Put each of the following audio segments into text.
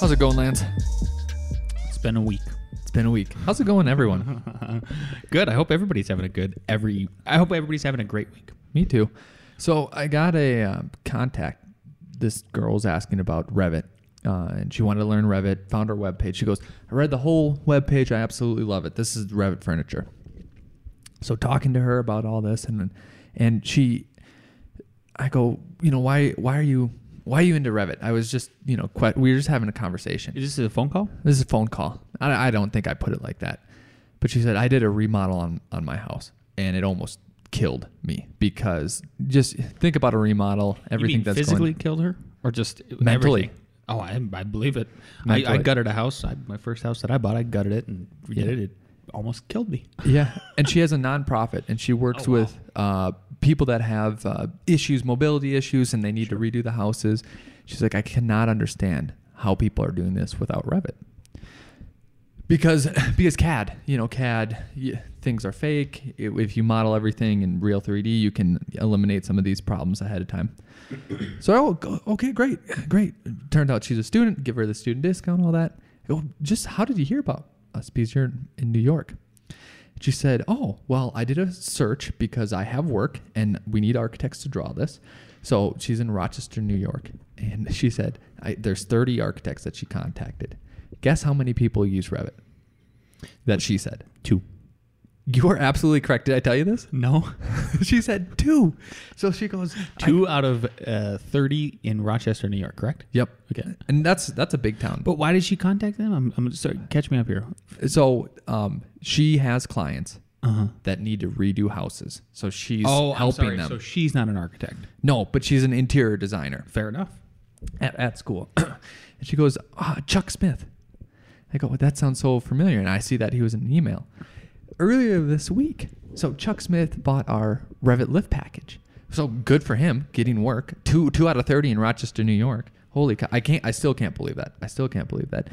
How's it going, Lance? It's been a week. It's been a week. How's it going, everyone? good. I hope everybody's having a good every. I hope everybody's having a great week. Me too. So I got a uh, contact. This girl's asking about Revit, uh, and she wanted to learn Revit. Found our webpage. She goes, "I read the whole webpage. I absolutely love it. This is Revit furniture." So talking to her about all this, and and she, I go, you know, why why are you why are you into Revit? I was just, you know, quite, we were just having a conversation. Is this a phone call? This is a phone call. I, I don't think I put it like that. But she said, I did a remodel on, on my house and it almost killed me because just think about a remodel, everything that's physically going, killed her or just mentally. Everything? Oh, I, I believe it. I, I, gutted a house. I, my first house that I bought, I gutted it and redid yeah. it. It almost killed me. yeah, and she has a nonprofit, and she works oh, wow. with uh, people that have uh, issues, mobility issues, and they need sure. to redo the houses. She's like, I cannot understand how people are doing this without Revit. Because because CAD, you know, CAD yeah, things are fake. If you model everything in real 3D, you can eliminate some of these problems ahead of time. So, oh, okay, great, great. Turned out she's a student. Give her the student discount, all that. Just how did you hear about us? Because you're in New York. She said, Oh, well, I did a search because I have work and we need architects to draw this. So she's in Rochester, New York. And she said, There's 30 architects that she contacted. Guess how many people use Revit? That she said. Two. You are absolutely correct. Did I tell you this? No. she said two. So she goes two out of uh, thirty in Rochester, New York. Correct. Yep. Okay. And that's that's a big town. But why did she contact them? I'm, I'm sorry. Catch me up here. So um, she has clients uh-huh. that need to redo houses. So she's oh, helping them. So she's not an architect. No, but she's an interior designer. Fair enough. At, at school, and she goes, oh, Chuck Smith. I go, well, that sounds so familiar, and I see that he was in an email earlier this week. So Chuck Smith bought our Revit lift package. So good for him getting work. Two two out of thirty in Rochester, New York. Holy cow! I can't. I still can't believe that. I still can't believe that.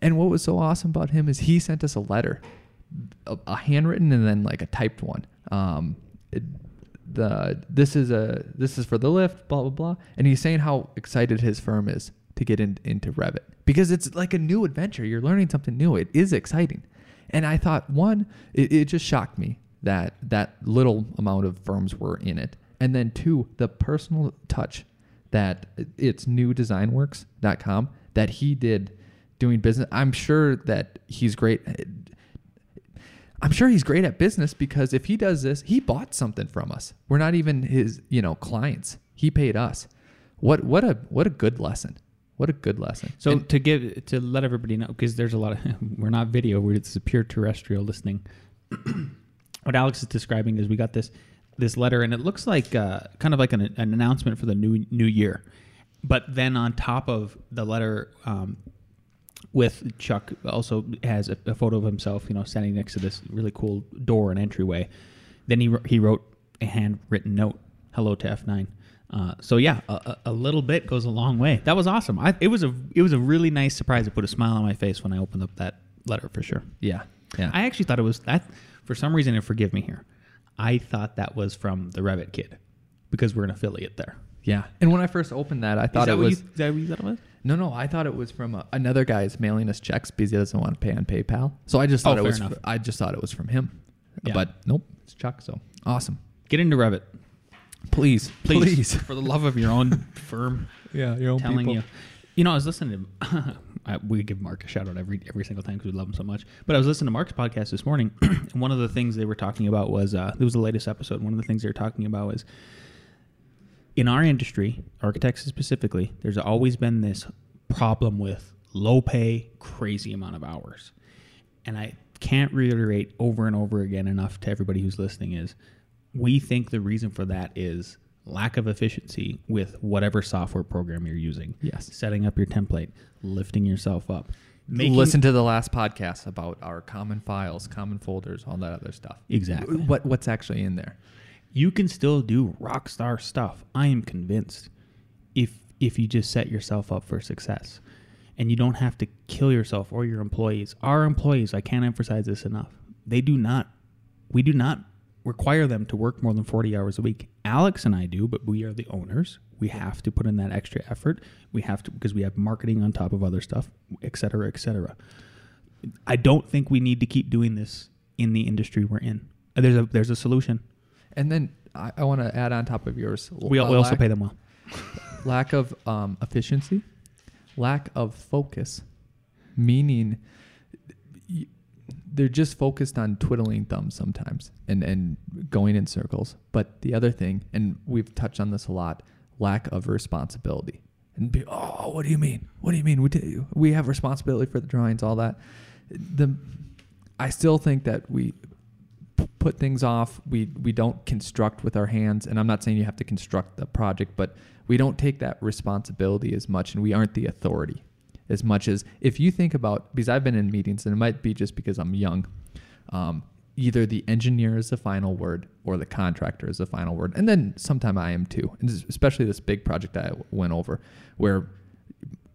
And what was so awesome about him is he sent us a letter, a, a handwritten and then like a typed one. Um, it, the this is a this is for the lift, blah blah blah. And he's saying how excited his firm is to get in, into Revit because it's like a new adventure. You're learning something new. It is exciting. And I thought, one, it, it just shocked me that that little amount of firms were in it. And then two, the personal touch that it's newdesignworks.com that he did doing business. I'm sure that he's great. I'm sure he's great at business because if he does this, he bought something from us. We're not even his, you know, clients. He paid us. What what a what a good lesson. What a good lesson. So and to give to let everybody know because there's a lot of we're not video, we're it's a pure terrestrial listening. what Alex is describing is we got this this letter and it looks like uh, kind of like an, an, announcement for the new new year. But then on top of the letter um, with Chuck also has a, a, photo of himself, you know, standing next to this really cool door and entryway. Then he he wrote a handwritten note, "Hello to F9." Uh, so yeah, a, a, little bit goes a long way. That was awesome. I, it was a it was a really nice surprise. It put a smile on my face when I opened up that letter for sure. Yeah, yeah. I actually thought it was that. For some reason, and forgive me here, I thought that was from the Revit kid because we're an affiliate there. Yeah. And when I first opened that, I thought that it was. You, is that what you thought it was? No, no. I thought it was from a, another guy's mailing us checks because he doesn't want to pay on PayPal. So I just thought oh, it was. Fr- I just thought it was from him. Yeah. But nope, it's Chuck. So awesome. Get into Revit. Please, please, please, for the love of your own firm. Yeah, your own telling people. you. You know, I was listening to. we give Mark a shout out every every single time because we love him so much. But I was listening to Mark's podcast this morning, and one of the things they were talking about was uh, it was the latest episode. One of the things they were talking about was in our industry, architects specifically. There's always been this problem with low pay, crazy amount of hours, and I can't reiterate over and over again enough to everybody who's listening is we think the reason for that is lack of efficiency with whatever software program you're using. Yes. Setting up your template, lifting yourself up. Making, Listen to the last podcast about our common files, common folders, all that other stuff. Exactly. What what's actually in there? you can still do rock star stuff. I am convinced. If if you just set yourself up for success and you don't have to kill yourself or your employees. Our employees, I can't emphasize this enough. They do not we do not require them to work more than 40 hours a week. Alex and I do, but we are the owners. We have to put in that extra effort. We have to because we have marketing on top of other stuff, et cetera, et cetera. I don't think we need to keep doing this in the industry we're in. There's a there's a solution. And then I, I want to add on top of yours. We, uh, we also lack, pay them well. lack of um, efficiency, lack of focus, meaning they're just focused on twiddling thumbs sometimes and, and going in circles. But the other thing, and we've touched on this a lot, lack of responsibility. And be, oh, what do you mean? What do you mean? We, t- we have responsibility for the drawings, all that. The I still think that we put things off. We we don't construct with our hands, and I'm not saying you have to construct the project, but we don't take that responsibility as much, and we aren't the authority as much as if you think about because I've been in meetings, and it might be just because I'm young. Um, either the engineer is the final word or the contractor is the final word, and then sometime I am too, and especially this big project I went over, where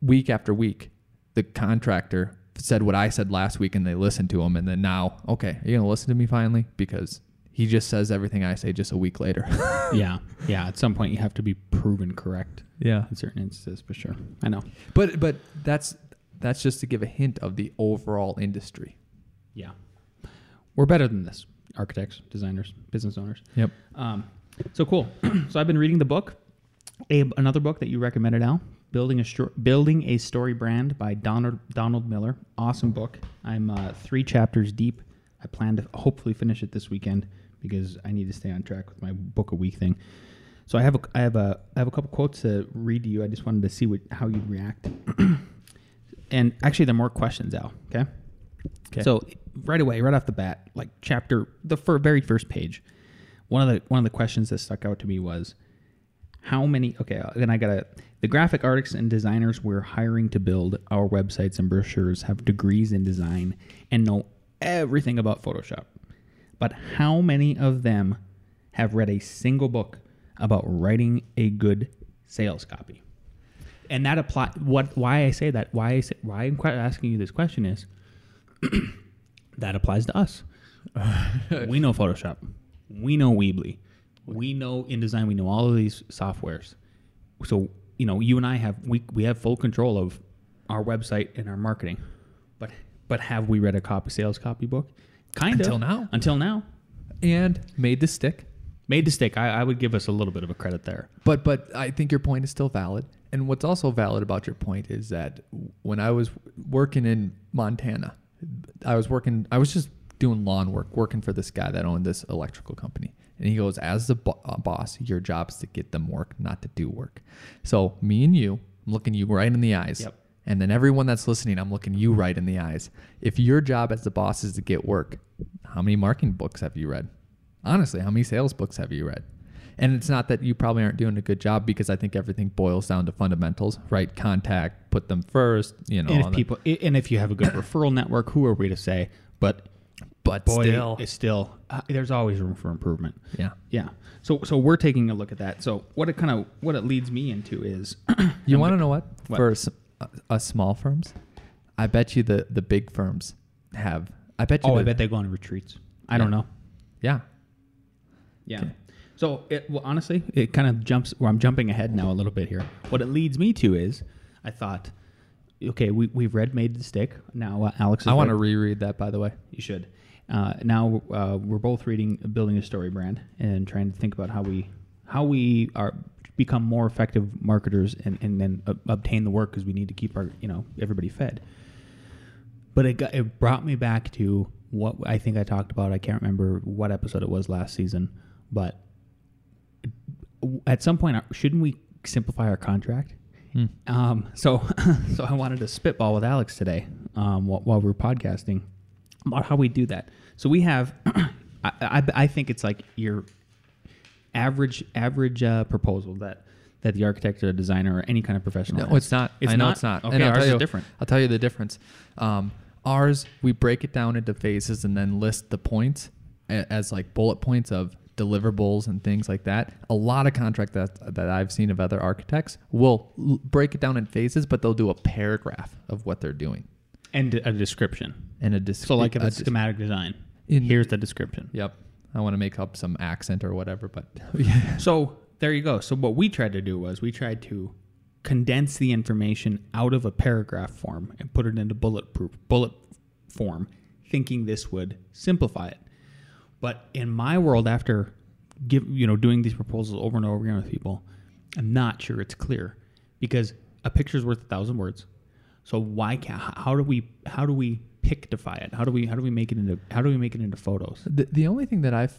week after week the contractor said what I said last week and they listened to him and then now, okay, are you to listen to me finally? Because he just says everything I say just a week later. yeah, yeah. At some point, you have to be proven correct yeah. in certain instances, for sure. I know. But but that's that's just to give a hint of the overall industry. Yeah, we're better than this. Architects, designers, business owners. Yep. Um, so cool. so I've been reading the book. Abe, another book that you recommended, Al, building a Stro- building a story brand by Donald Donald Miller. Awesome book. I'm uh, three chapters deep. I plan to hopefully finish it this weekend because I need to stay on track with my book a week thing. So I have a I have a I have a couple quotes to read to you. I just wanted to see what how you'd react. and actually, there are more questions, Al. Okay. Okay. So right away, right off the bat, like chapter the fir- very first page, one of the one of the questions that stuck out to me was how many okay uh, then i gotta the graphic artists and designers we're hiring to build our websites and brochures have degrees in design and know everything about photoshop but how many of them have read a single book about writing a good sales copy and that apply what why i say that why i say why i'm quite asking you this question is that applies to us we know photoshop we know weebly we know InDesign, we know all of these softwares. So, you know, you and I have we we have full control of our website and our marketing. But but have we read a copy sales copy book? Kind Until of. now. Until now. And made to stick. Made to stick. I, I would give us a little bit of a credit there. But but I think your point is still valid. And what's also valid about your point is that when I was working in Montana, I was working I was just doing lawn work, working for this guy that owned this electrical company. And he goes, as the bo- uh, boss, your job is to get them work, not to do work. So me and you, I'm looking you right in the eyes. Yep. And then everyone that's listening, I'm looking you right in the eyes. If your job as the boss is to get work, how many marketing books have you read? Honestly, how many sales books have you read? And it's not that you probably aren't doing a good job because I think everything boils down to fundamentals, right? Contact, put them first, you know. And if that. people and if you have a good referral network, who are we to say? But but boy, still, it's still uh, there's always room for improvement. yeah. Yeah. So so we're taking a look at that. So what it kind of what it leads me into is You want to know what? What? Uh, us small firms, I bet you the the big firms have. I bet you. oh I bet they go on retreats. I don't know. Yeah. Yeah. Okay. So it well honestly it kind of jumps. Well, I'm jumping ahead now a little bit here. What it leads me to is I thought, okay, we we've read Made to Stick. Now uh, Alex, I want to reread that, by the way. You should. Uh, now uh, we're both reading building a story brand and trying to think about how we how we are become more effective marketers and, and then uh, obtain the work because we need to keep our you know everybody fed. But it got, it brought me back to what I think I talked about. I can't remember what episode it was last season, but at some point, uh, shouldn't we simplify our contract? Hmm. Um, so, so I wanted to spitball with Alex today um, while, while we're podcasting about how we do that. So we have, I, I, I think it's like you're average average uh, proposal that that the architect or designer or any kind of professional. No, has. it's not. It's I know not? it's not. Okay, and I'll ours tell is you, different. I'll tell you the difference. Um, ours, we break it down into phases and then list the points as like bullet points of deliverables and things like that. A lot of contract that that I've seen of other architects will l- break it down in phases, but they'll do a paragraph of what they're doing and a description. and a description. So like if a it's dis- schematic design, In- here's the description. Yep. I want to make up some accent or whatever, but yeah. So there you go. So what we tried to do was we tried to condense the information out of a paragraph form and put it into bulletproof bullet form, thinking this would simplify it. But in my world, after give you know doing these proposals over and over again with people, I'm not sure it's clear because a picture's worth a thousand words. So why can't? How do we? How do we pictify it? How do we? How do we make it into? How do we make it into photos? The, the only thing that I've,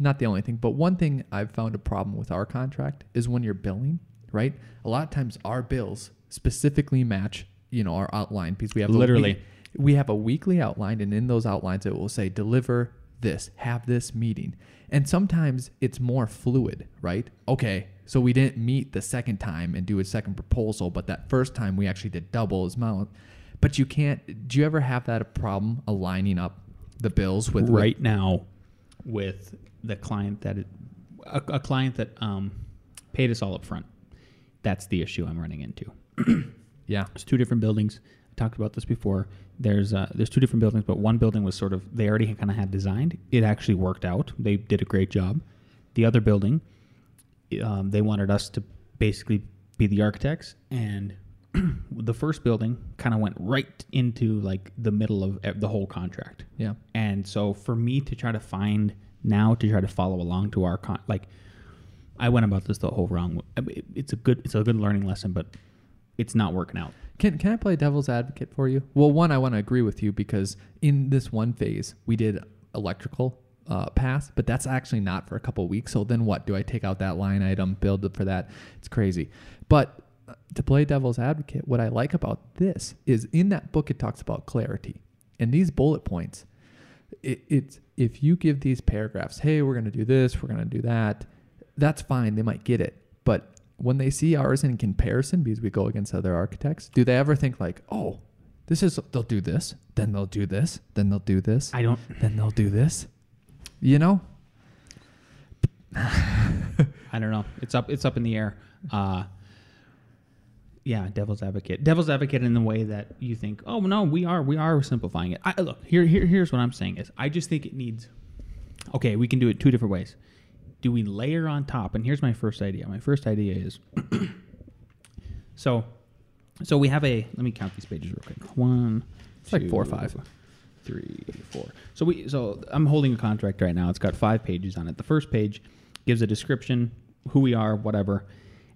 not the only thing, but one thing I've found a problem with our contract is when you're billing, right? A lot of times our bills specifically match, you know, our outline because we have a Literally. week- we have a weekly outline, and in those outlines it will say deliver this, have this meeting, and sometimes it's more fluid, right? Okay, so we didn't meet the second time and do a second proposal, but that first time we actually did double as amount. But you can't. Do you ever have that a problem aligning up the bills with with- right now with the client that it, a, a client that um, paid us all up front. That's the issue I'm running into. Yeah. it's two different buildings. I talked about this before. There's uh, there's two different buildings, but one building was sort of they already kind of had designed. It actually worked out. They did a great job. The other building, um, they wanted us to basically be the architects, and the first building kind of went right into like the middle of the whole contract. Yeah. And so for me to try to find now to try to follow along to our con like I went about this the whole wrong. It's a good it's a good learning lesson, but it's not working out. Can can I play devil's advocate for you? Well, one, I want to agree with you because in this one phase we did electrical uh, pass, but that's actually not for a couple weeks. So then what? Do I take out that line item, build it for that? It's crazy. But to play devil's advocate, what I like about this is in that book it talks about clarity, and these bullet points. It, it's if you give these paragraphs, hey, we're going to do this, we're going to do that, that's fine. They might get it, but when they see ours in comparison, because we go against other architects, do they ever think like, oh, this is they'll do this, then they'll do this, then they'll do this, I don't then they'll do this, you know? I don't know. It's up it's up in the air. Uh yeah, devil's advocate. Devil's advocate in the way that you think, oh no, we are we are simplifying it. I, look here, here here's what I'm saying is I just think it needs. Okay, we can do it two different ways. Do we layer on top? And here's my first idea. My first idea is so so we have a let me count these pages real quick. One, It's like four or five. three, four. So we so I'm holding a contract right now. It's got five pages on it. The first page gives a description, who we are, whatever,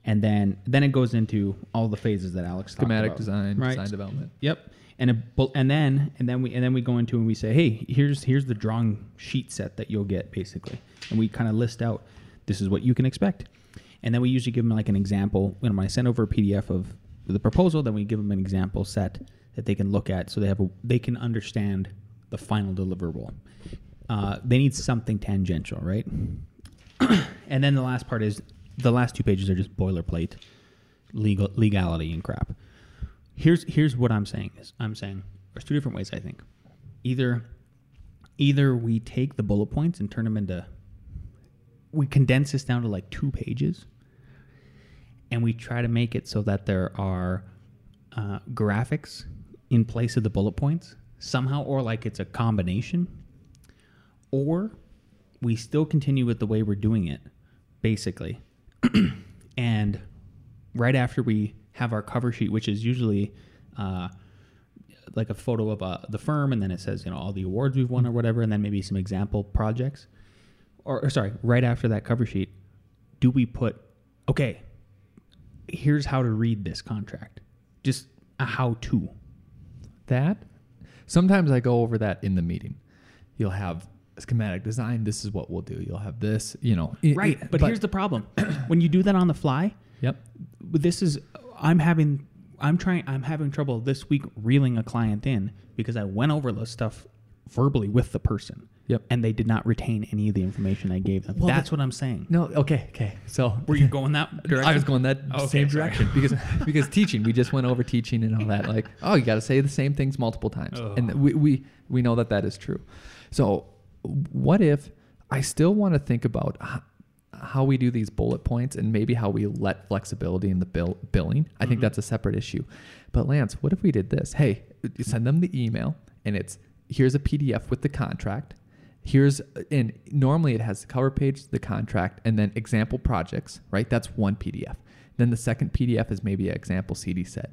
and then then it goes into all the phases that Alex talked Schematic about. design, right? design development. Yep. And bu- and then and then we and then we go into and we say, hey, here's here's the drawing sheet set that you'll get basically, and we kind of list out this is what you can expect, and then we usually give them like an example. When I send over a PDF of the proposal, then we give them an example set that they can look at, so they have a they can understand the final deliverable. Uh, they need something tangential, right? and then the last part is the last two pages are just boilerplate legal legality and crap. Here's here's what I'm saying is I'm saying there's two different ways I think. Either either we take the bullet points and turn them into we condense this down to like two pages and we try to make it so that there are uh, graphics in place of the bullet points somehow or like it's a combination or we still continue with the way we're doing it basically and right after we have our cover sheet which is usually uh, like a photo of uh, the firm and then it says you know all the awards we've won or whatever and then maybe some example projects or, or sorry right after that cover sheet do we put okay here's how to read this contract. Just a how to That? Sometimes I go over that in the meeting. You'll have schematic design. This is what we'll do. You'll have this. You know. i- right i- but, here's the problem when you do that on the fly yep. this is i'm having i'm trying i'm having trouble this week reeling a client in because i went over this stuff verbally with the person. Yep. And they did not retain any of the information I gave them. Well, That's the- what I'm saying. No, okay, okay. So Were you going that direction? I was going that oh, Okay, same sorry. direction because because teaching, we just went over teaching and all that. Like, oh, you got to say the same things multiple times, oh. and we, we we know that that is true. So, what if I still want to think about how we do these bullet points and maybe how we let flexibility in the bill billing? I think mm-hmm. that's a separate issue. But Lance, what if we did this? Hey, send them the email, and it's here's a PDF with the contract. Here's and normally it has the cover page, the contract, and then example projects, right? That's one PDF. Then the second PDF is maybe an example CD set.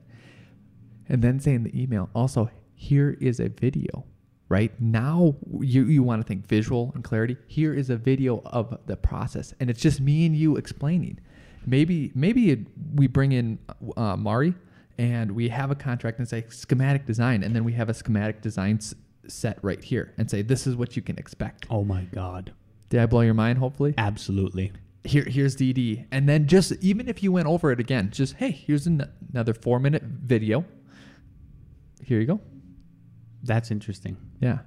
And then say in the email, also, here is a video, right? Now you, you want to think visual and clarity. Here is a video of the process. And it's just me and you explaining. Maybe maybe it, we bring in uh, Mari and we have a contract and say schematic design. And then we have a schematic design s- set right here and say, this is what you can expect. Oh my God. Did I blow your mind, hopefully? Absolutely. here here's DD, and then just even if you went over it again, just hey, here's an, another four minute video. Here you go. That's interesting. Yeah.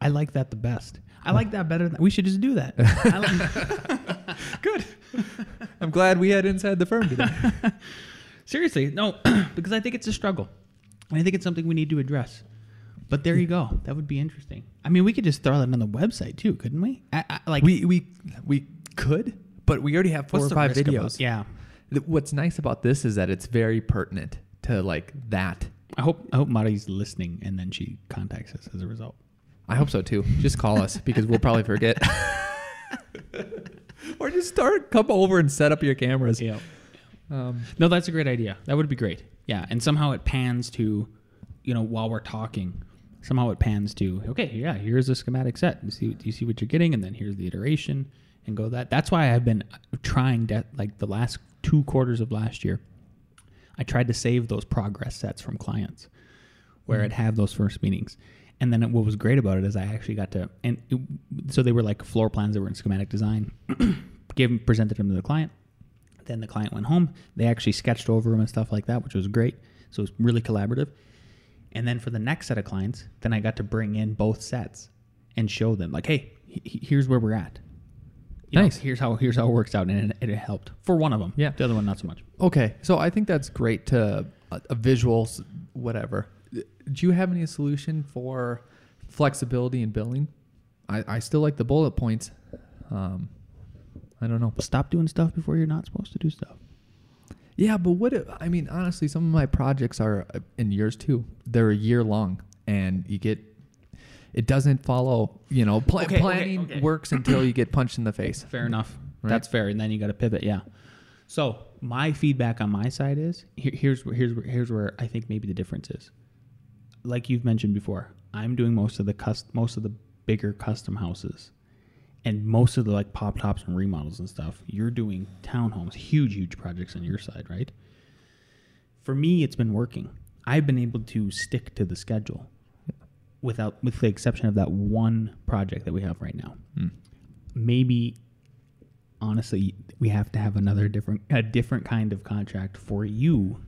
I like that the best. I like that better. Than, we should just do that. I like, Good. I'm glad we had inside the firm today. seriously, no, because I think it's a struggle. And I think it's something we need to address. But there you go. That would be interesting. I mean, we could just throw that on the website too, couldn't we? I, I, like we we we could, but we already have four or five risk about- videos. Yeah. What's nice about this is that it's very pertinent to like that. I hope I hope Mari's listening and then she contacts us as a result. I hope so too. Just call us because we'll probably forget. or just start come over and set up your cameras. Yeah. Um, No, that's a great idea. That would be great. Yeah, and somehow it pans to, you know, while we're talking, somehow it pans to, okay, yeah, here's a schematic set. You see, you see what you're getting, and then here's the iteration, and go that. That's why I've been trying to, like the last two quarters of last year, I tried to save those progress sets from clients, where hmm. I'd have those first meetings. And then what was great about it is I actually got to, and it, so they were like floor plans that were in schematic design. Gave them, presented them to the client. Then the client went home. They actually sketched over them and stuff like that, which was great. So it was really collaborative. And then for the next set of clients, then I got to bring in both sets and show them, like, hey, he- he- here's where we're at. You know, Nice. here's how here's how it works out, and it, it helped for one of them. Yeah. The other one not so much. Okay, so I think that's great to a, a visuals, whatever. Do you have any solution for flexibility in billing? I, I still like the bullet points. Um, I don't know. Stop doing stuff before you're not supposed to do stuff. Yeah, but what if, I mean, honestly, some of my projects are uh, in years too. They're a year long, and you get it doesn't follow. You know, pla- Okay, okay, planning okay. works until you get punched in the face. Fair enough. Right. That's fair, and then you got to pivot. Yeah. So my feedback on my side is here, here's where- here's here's where I think maybe the difference is. Like you've mentioned before, I'm doing most of the cust- most of the bigger custom houses, and most of the like pop tops and remodels and stuff. You're doing townhomes, huge huge projects on your side, right? For me, it's been working. I've been able to stick to the schedule, without with the exception of that one project that we have right now. Hmm. maybe honestly we have to have another different a different kind of contract for you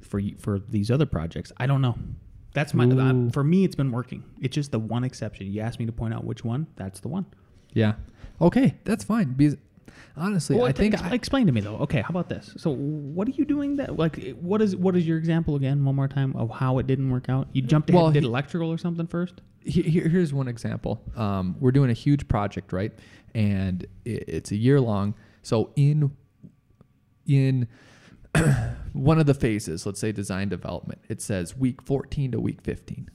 for you, for these other projects. I don't know. That's my uh, for me it's been working. It's just the one exception. You asked me to point out which one. That's the one. Yeah. Okay, that's fine. Because honestly, well, I think ex- I, explain to me though okay how about this so what are you doing that like what is what is your example again one more time of how it didn't work out you jumped ahead Well, and did he- electrical or something first Here, here- here's one example. Um, we're doing a huge project, right? And i- it's a year long. So in in one of the phases, let's say design development, it says week 14 to week 15,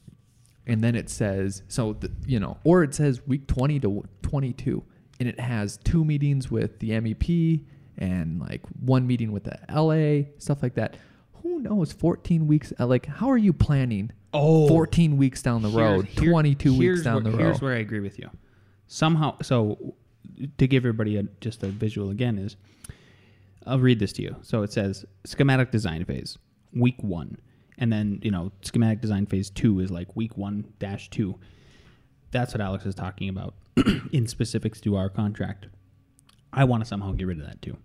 and then it says so the, you know, or it says week 20 to 22, and it has two meetings with the MEP and like one meeting with the LA, stuff like that. Who knows? 14 weeks. uh, Like, how are you planning? Oh. 14 weeks down the road, Here's- here- 22 weeks down where, the road. Here's where I agree with you. Somehow, so to give everybody a, just a visual again is, I'll read this to you. So it says schematic design phase, week one, and then you know schematic design phase two is like week one dash two. That's what Alex is talking about in specifics to our contract. I want to somehow get rid of that too.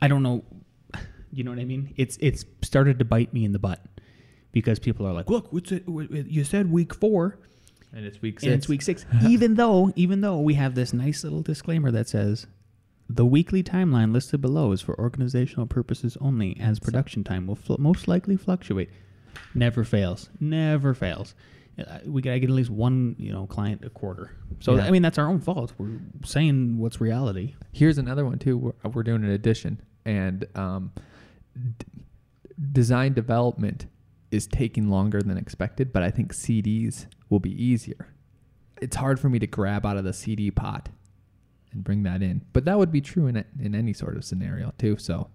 I don't know. You know what I mean? It's it's started to bite me in the butt because people are like, "Look, what's it? You said week four, And it's week And it's week six. even though, even though we have this nice little disclaimer that says the weekly timeline listed below is for organizational purposes only, as production time will fl- most likely fluctuate. Never fails. Never fails. Uh, we gotta get at least one, you know, client a quarter. So Yeah. I mean, that's our own fault. We're saying what's reality. Here's another one too. We're, we're doing an addition, and um, d- design development is taking longer than expected. But I think CDs will be easier. It's hard for me to grab out of the CD pot and bring that in, but that would be true in a, in any sort of scenario too. So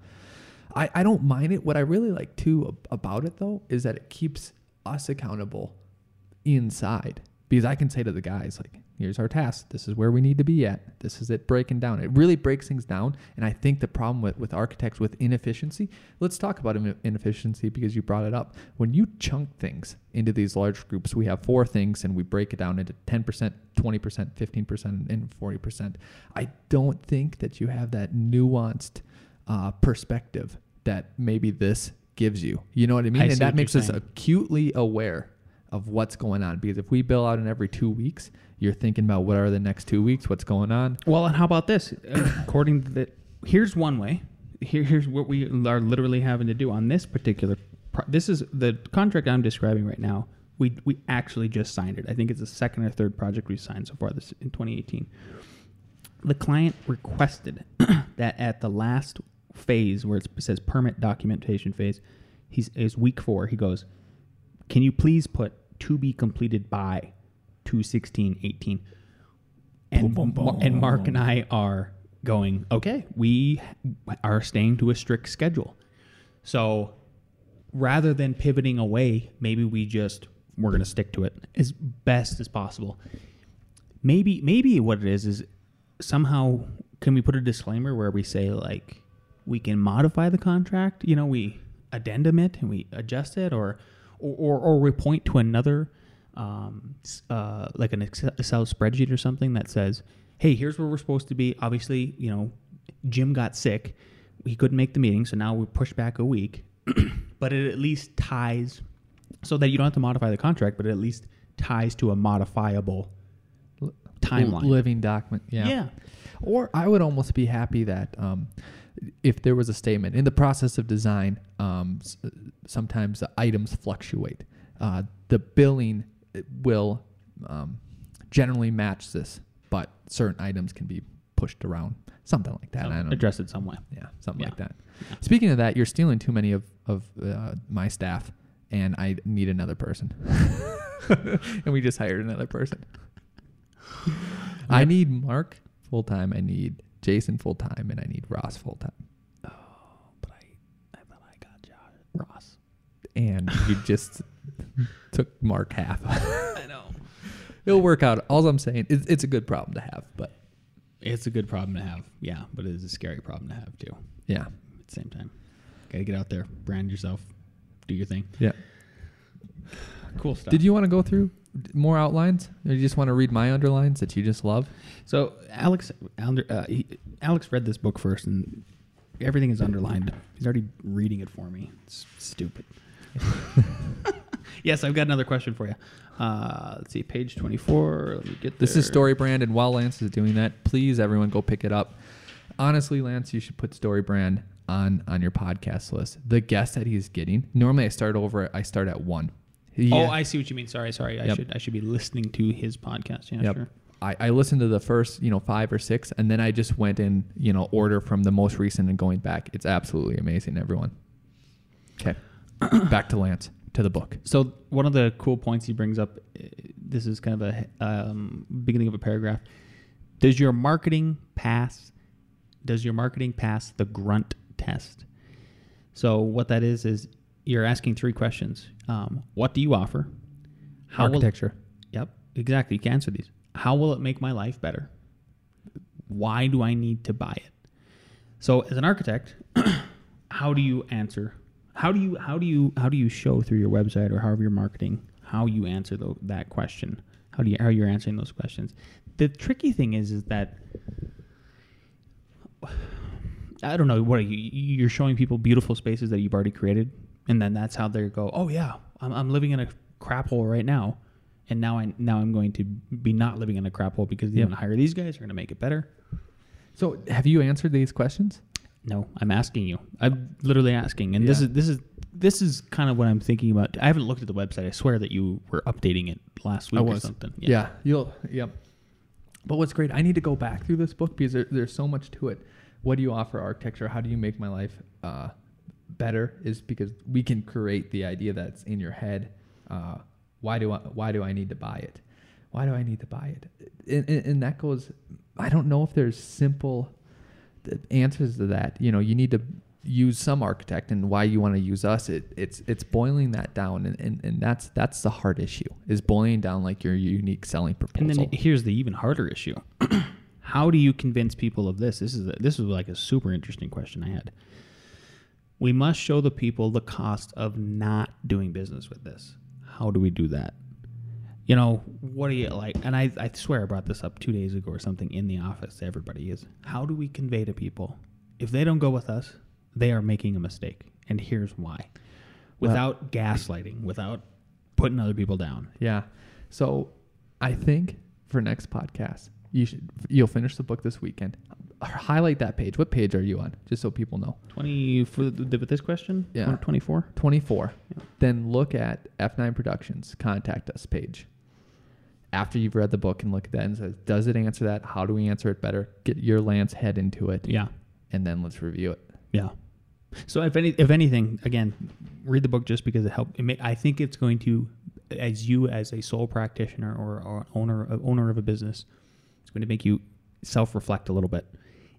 I, I don't mind it. What I really like too ab- about it though is that it keeps us accountable inside because I can say to the guys like, here's our task. This is where we need to be at. This is it breaking down. It really breaks things down. And I think the problem with, with architects with inefficiency, let's talk about inefficiency because you brought it up. When you chunk things into these large groups, we have four things and we break it down into 10%, 20%, 15%, and 40%. I don't think that you have that nuanced uh, perspective that maybe this gives you. You know what I mean? I and that makes us saying. acutely aware of what's going on. Because if we bill out in every two weeks, you're thinking about what are the next two weeks, what's going on. Well, and how about this? According to the, here's one way. Here, here's what we are literally having to do on this particular. Pro- this is the contract I'm describing right now. We we actually just signed it. I think it's the second or third project we've signed so far this in 2018. The client requested that at the last phase where it says permit documentation phase, he's is week four. He goes, "Can you please put to be completed by 216 18 and, Boom, boom, Mar- and Mark and I are going, okay, we are staying to a strict schedule. So rather than pivoting away, maybe we just we're going to stick to it as best as possible. Maybe maybe what it is is somehow can we put a disclaimer where we say like we can modify the contract, you know, we addendum it and we adjust it or or or, or we point to another um, uh, like an Excel spreadsheet or something that says, "Hey, here's where we're supposed to be." Obviously, you know, Jim got sick; he couldn't make the meeting, so now we push back a week. but it at least ties, so that you don't have to modify the contract, but it at least ties to a modifiable timeline. living document. Yeah. Yeah. Or I would almost be happy that um, if there was a statement in the process of design, um, s- sometimes the items fluctuate. Uh, the billing will um, generally match this, but certain items can be pushed around. Something like that. So I don't know. address it some way. Yeah, something Yeah. like that. Yeah. Speaking of that, you're stealing too many of of uh, my staff, and I need another person. and we just hired another person. I need Mark full time. I need Jason full time, and I need Ross full time. Oh, but I, I thought I got Josh Ross. And you just took Mark half. I know. It'll work out. All I'm saying, it's, it's a good problem to have, but It's a good problem to have. Yeah, but it is a scary problem to have too. yeah, At the same time, gotta get out there, brand yourself, do your thing. yeah. Cool stuff. Did you want to go through more outlines, or you just want to read my underlines that you just love? So Alex, under, uh, he, Alex read this book first, and everything is underlined. He's already reading it for me. It's stupid. yes, I've got another question for you. Uh, let's see, page twenty-four. Let me get This is there. Story Brand, and while Lance is doing that, please everyone go pick it up. Honestly, Lance, you should put Story Brand on on your podcast list. The guest that he's getting. Normally, I start over. I start at one. He- Oh, I see what you mean. Sorry, sorry. I Yep. should I should be listening to his podcast. Yeah, Yep. sure. I, I listened to the first, you know, five or six, and then I just went in, you know, order from the most recent and going back. It's absolutely amazing, everyone. Okay, back to Lance to the book. So one of the cool points he brings up, uh, this is kind of a um, beginning of a paragraph. Does your marketing pass? Does your marketing pass the grunt test? So what that is is you're asking three questions. Um, what do you offer? will- Architecture. yep, exactly. You can answer these. How will it make my life better? Why do I need to buy it? So as an architect, how do you answer? How do you how do you how do you show through your website or however you're marketing how you answer tho- that question? How do you how you're answering those questions? The tricky thing is is that I don't know what are you you're showing people beautiful spaces that you've already created, and then that's how they go. Oh yeah, I'm, I'm living in a crap hole right now, and now I now I'm going to be not living in a crap hole because they Yep. haven't hired these guys. Are going to make it better. So, have you answered these questions? No, I'm asking you. I'm literally asking, and this is this is this is kind of what I'm thinking about. I haven't looked at the website. I swear that you were updating it last week or something. Yeah. you'll. Yep. But what's great, I need to go back through this book because there, there's so much to it. What do you offer architecture? How do you make my life uh, better? Is because we can create the idea that's in your head. Uh, why do I? Why do I need to buy it? Why do I need to buy it? And, and, that goes. I don't know if there's simple answers to that. You know, you need to use some architect and why you want to use us it, it's it's boiling that down and, and, and that's that's the hard issue is boiling down like your unique selling proposal And then here's the even harder issue: How do you convince people of this? This is a, this is like a super interesting question I had. We must show the people the cost of not doing business with this. How do we do that? You know, what do you like? And I, I swear I brought this up two days ago or something in the office. to Everybody is. How do we convey to people if they don't go with us, they are making a mistake, and here's why. Well- Without gaslighting, without putting other people down. yeah so i think for next podcast you should you'll finish the book this weekend highlight that page what page are you on just so people know Twenty for the, with this question. Yeah. Twenty four. 24 Yeah. then look at f9 productions contact us page after you've read the book and look at that and says does it answer that how do we answer it better get your lance head into it Yeah. and then let's review it Yeah. So if any, if anything, again, read the book just because it helped. It may, I think it's going to, as you as a sole practitioner or, or owner owner of a business, it's going to make you self reflect a little bit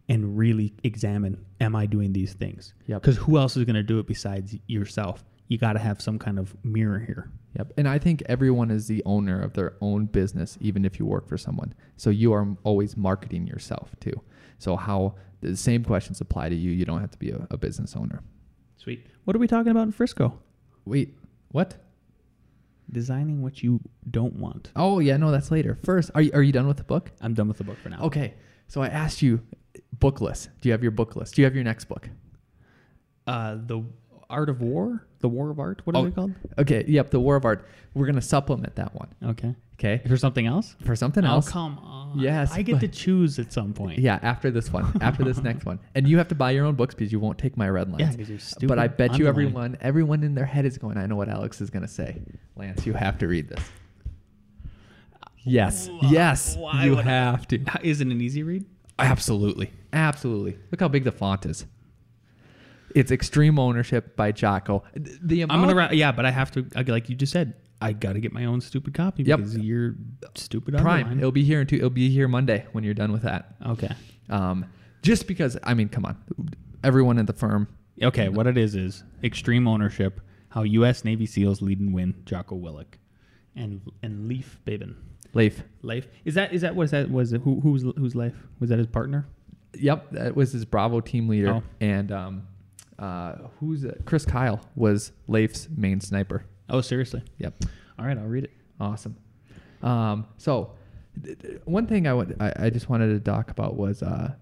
and really examine: Am I doing these things? Yep. Because who else is going to do it besides yourself? You got to have some kind of mirror here. Yep. And I think everyone is the owner of their own business, even if you work for someone. So you are always marketing yourself too. So how the same questions apply to you. You don't have to be a, a business owner. Sweet. What are we talking about in Frisco? Wait, what? Designing what you don't want. Oh yeah, no, that's later. First, are you, are you done with the book? I'm done with the book for now. Okay. So I asked you book list. Do you have your book list? Do you have your next book? Uh, the Art of War, the War of Art. What is Oh. it called? Okay. Yep. The War of Art. We're gonna supplement that one. Okay. Okay. For something else? For something else. Oh, else. come on. Yes, I get to choose at some point. Yeah, after this one, after this next one, and you have to buy your own books because you won't take my red lines. Yeah, 'cause you're stupid. But I bet you everyone, everyone in their head is going, I know what Alex is going to say. Lance, you have to read this. Yes, yes, you would I- have to. Is it an easy read? Absolutely, absolutely. Look how big the font is. It's Extreme Ownership by Jocko. The- The I'm gonna write. Yeah, but I have to. Like you just said, I got to get my own stupid copy Yep. because you're stupid. Prime. It'll be here in two. It'll be here Monday when you're done with that. Okay. Um, just because I mean, come on, everyone in the firm. Okay. What it is is extreme ownership. How U.S. Navy SEALs lead and win. Jocko Willink, and and Leif Babin. Leif. Leif is that is that was that was it, who who's who's Leif? Was that his partner? Yep, that was his Bravo team leader, Oh. and um, uh, who's it? Chris Kyle was Leif's main sniper. Oh, seriously. Yep, All right, I'll read it. awesome. Um, so th- th- one thing I I, I just wanted to talk about was uh,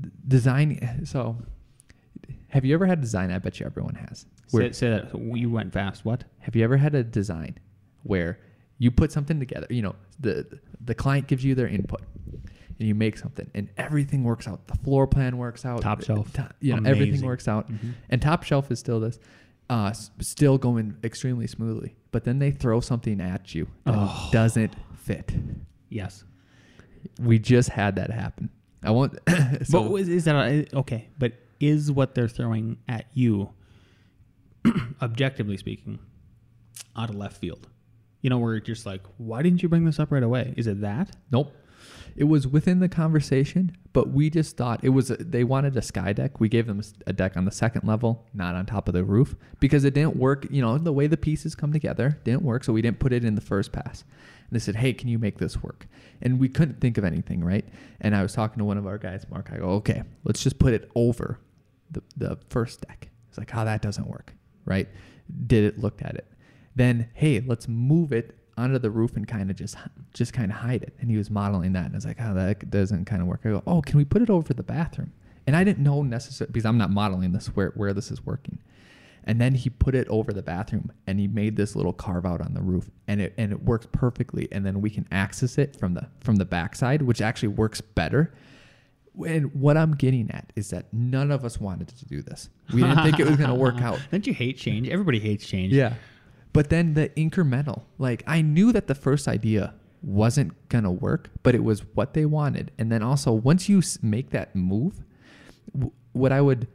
d- design. So, have you ever had a design? I bet you everyone has. Say, say that you went fast. What? have you ever had a design where you put something together? You know, the the client gives you their input, and you make something, and everything works out. The floor plan works out. Top shelf. To- you know, everything works out. Mhm. And top shelf is still this, uh, s- still going extremely smoothly. But then they throw something at you that Oh. doesn't fit. Yes. We just had that happen. I want. so but is, is that a- okay? But is what they're throwing at you, objectively speaking, out of left field? You know, where it's just like, why didn't you bring this up right away? Is it that? Nope. It was within the conversation, but we just thought it was. A, they wanted a sky deck. We gave them a deck on the second level, not on top of the roof, because it didn't work. You know, the way the pieces come together didn't work, so we didn't put it in the first pass. And they said, "Hey, can you make this work?" And we couldn't think of anything, right? And I was talking to one of our guys, Mark. I go, "Okay, let's just put it over the the first deck." It's like, "How that doesn't work, right?" Did it? Looked at it. Then, hey, let's move it onto the roof and kind of just just kind of hide it. And he was modeling that, and I was like, "Oh, that doesn't kind of work." I go, "Oh, can we put it over the bathroom?" And I didn't know necessarily because I'm not modeling this where where this is working. And then he put it over the bathroom and he made this little carve out on the roof and it and it works perfectly. And then we can access it from the from the backside, which actually works better. And what I'm getting at is that none of us wanted to do this. We didn't think it was going to work out. Don't you hate change? Everybody hates change. Yeah. But then the incremental, like I knew that the first idea wasn't going to work, but it was what they wanted. And then also, once you make that move, what I would,